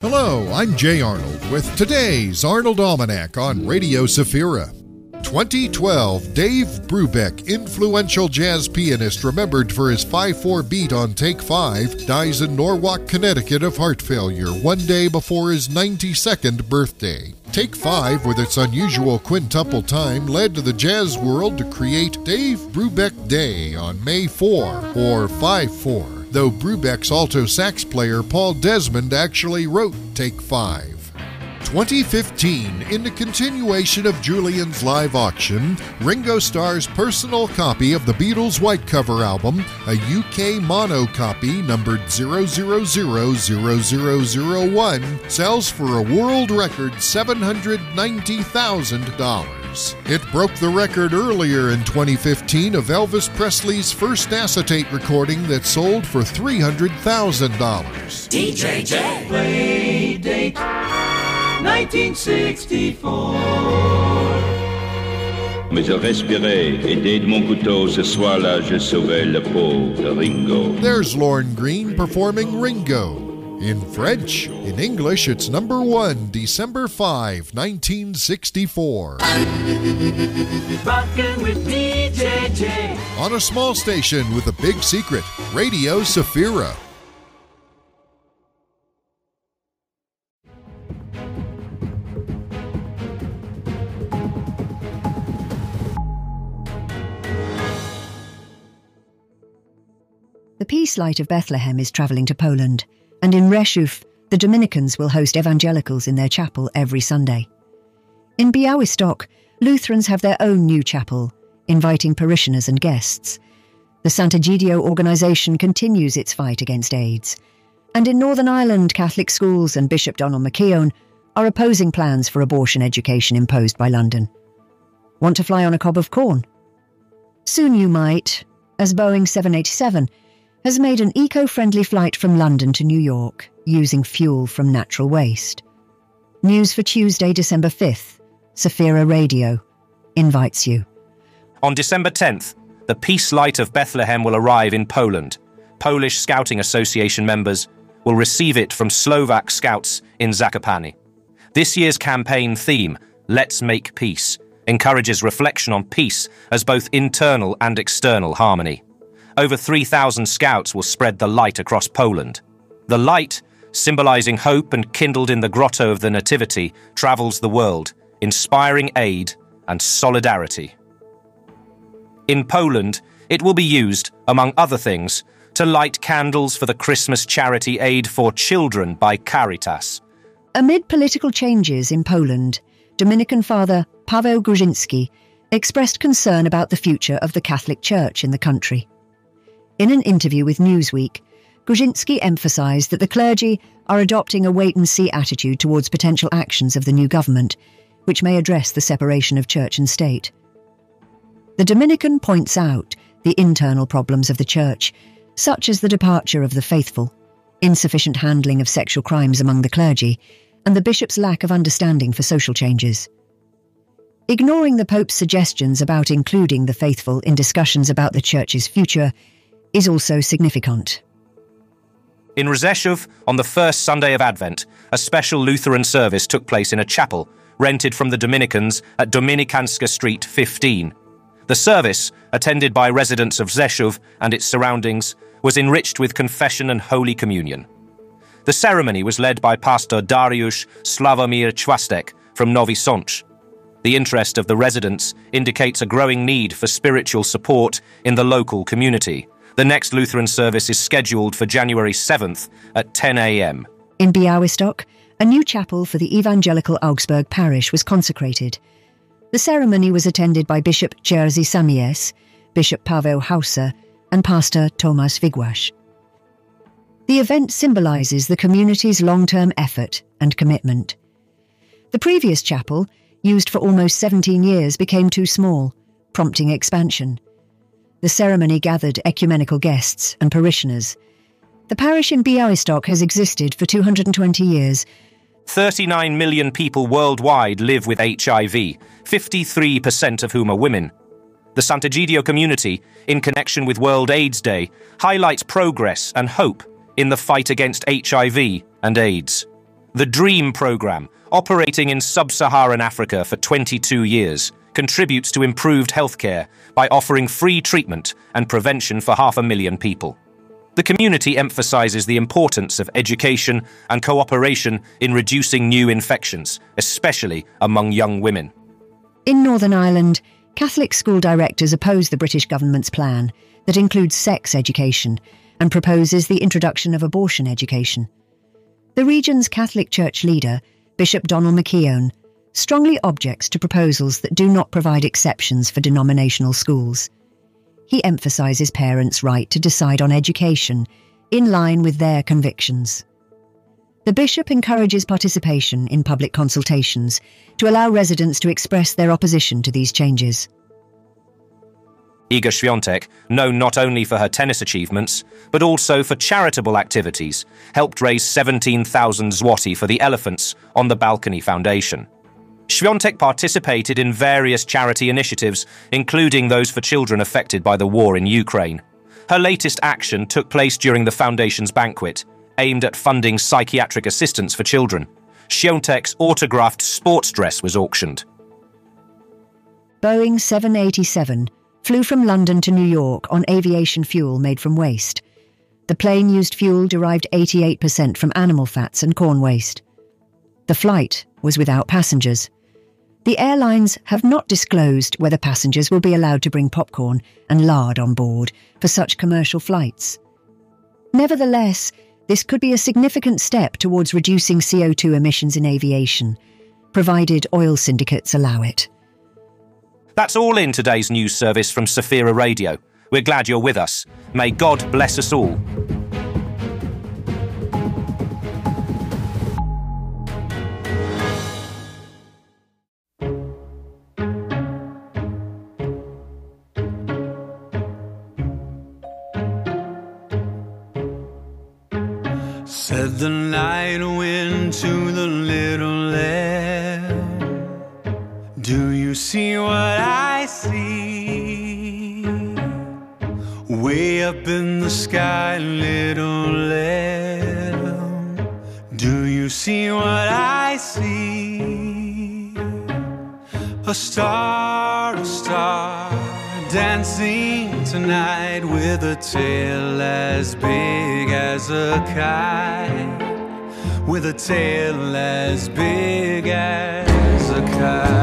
Hello, I'm Jay Arnold with today's Arnold Almanac on Radio Safira. 2012, Dave Brubeck, influential jazz pianist remembered for his 5 4 beat on Take 5, dies in Norwalk, Connecticut of heart failure one day before his 92nd birthday. Take 5, with its unusual quintuple time, led to the jazz world to create Dave Brubeck Day on May 4, or 5 4 though Brubeck's alto sax player Paul Desmond actually wrote Take 5. 2015, in the continuation of Julien's live auction, Ringo Starr's personal copy of the Beatles' white cover album, a UK mono copy numbered 0000001, sells for a world record $790,000. It broke the record earlier in 2015 of Elvis Presley's first acetate recording that sold for $300,000. DJ J. Play date 1964. Mais je respirais et dès de mon couteau ce soir-là je sauvais le pauvre Ringo. There's Lorne Greene performing Ringo. In French, in English, it's number one, December 5, 1964. Rockin' with DJ On a small station with a big secret, Radio Safira. The Peace Light of Bethlehem is travelling to Poland, and in Rzeszów, the Dominicans will host evangelicals in their chapel every Sunday. In Białystok, Lutherans have their own new chapel, inviting parishioners and guests. The Sant'Egidio organisation continues its fight against AIDS. And in Northern Ireland, Catholic schools and Bishop Donald McKeown are opposing plans for abortion education imposed by London. Want to fly on a cob of corn? Soon you might, as Boeing 787 has made an eco friendly flight from London to New York using fuel from natural waste. News for Tuesday, December 5th. Safira Radio invites you. On December 10th, the Peace Light of Bethlehem will arrive in Poland. Polish Scouting Association members will receive it from Slovak scouts in Zakopane. This year's campaign theme, Let's Make Peace, encourages reflection on peace as both internal and external harmony. Over 3,000 scouts will spread the light across Poland. The light, symbolizing hope and kindled in the grotto of the Nativity, travels the world, inspiring aid and solidarity. In Poland, it will be used, among other things, to light candles for the Christmas charity Aid for Children by Caritas. Amid political changes in Poland, Dominican Father Paweł Grudzinski expressed concern about the future of the Catholic Church in the country. In an interview with Newsweek, Grudzinski emphasised that the clergy are adopting a wait and see attitude towards potential actions of the new government, which may address the separation of church and state. The Dominican points out the internal problems of the church, such as the departure of the faithful, insufficient handling of sexual crimes among the clergy, and the bishop's lack of understanding for social changes. Ignoring the Pope's suggestions about including the faithful in discussions about the church's future is also significant. In Rzeszów, on the first Sunday of Advent, a special Lutheran service took place in a chapel rented from the Dominicans at Dominikanska Street 15. The service, attended by residents of Rzeszów and its surroundings, was enriched with confession and Holy Communion. The ceremony was led by Pastor Dariusz Slavomir Chwastek from Nowy Sącz. The interest of the residents indicates a growing need for spiritual support in the local community. The next Lutheran service is scheduled for January 7th at 10 a.m. In Białystok, a new chapel for the Evangelical Augsburg parish was consecrated. The ceremony was attended by Bishop Jerzy Samiec, Bishop Paweł Hauser, and Pastor Tomasz Wigłasz. The event symbolises the community's long term effort and commitment. The previous chapel, used for almost 17 years, became too small, prompting expansion. The ceremony gathered ecumenical guests and parishioners. The parish in Białystok has existed for 220 years. 39 million people worldwide live with HIV, 53% of whom are women. The Sant'Egidio community, in connection with World AIDS Day, highlights progress and hope in the fight against HIV and AIDS. The DREAM program, operating in sub Saharan Africa for 22 years, contributes to improved healthcare by offering free treatment and prevention for half a million people. The community emphasizes the importance of education and cooperation in reducing new infections, especially among young women. In Northern Ireland, Catholic school directors oppose the British government's plan that includes sex education and proposes the introduction of abortion education. The region's Catholic Church leader, Bishop Donald McKeown, strongly objects to proposals that do not provide exceptions for denominational schools. He emphasises parents' right to decide on education in line with their convictions. The bishop encourages participation in public consultations to allow residents to express their opposition to these changes. Iga Świątek, known not only for her tennis achievements, but also for charitable activities, helped raise 17,000 zloty for the elephants on the Balcony Foundation. Świątek participated in various charity initiatives, including those for children affected by the war in Ukraine. Her latest action took place during the Foundation's banquet, aimed at funding psychiatric assistance for children. Świątek's autographed sports dress was auctioned. Boeing 787 flew from London to New York on aviation fuel made from waste. The plane used fuel derived 88% from animal fats and corn waste. The flight was without passengers. The airlines have not disclosed whether passengers will be allowed to bring popcorn and lard on board for such commercial flights. Nevertheless, this could be a significant step towards reducing CO2 emissions in aviation, provided oil syndicates allow it. That's all in today's news service from Safira Radio. We're glad you're with us. May God bless us all. Said the night wind to the little lamb, Do you see what I see? Way up in the sky, little lamb, Do you see what I see? A star, a star dancing tonight with a tail as big as a kite. With a tail as big as a kite.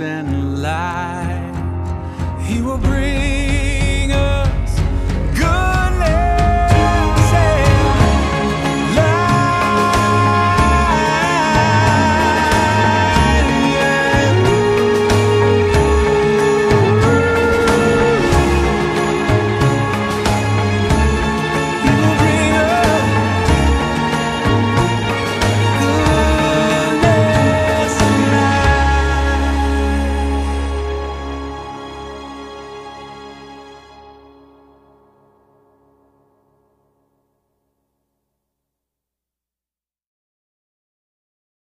And light. He will bring.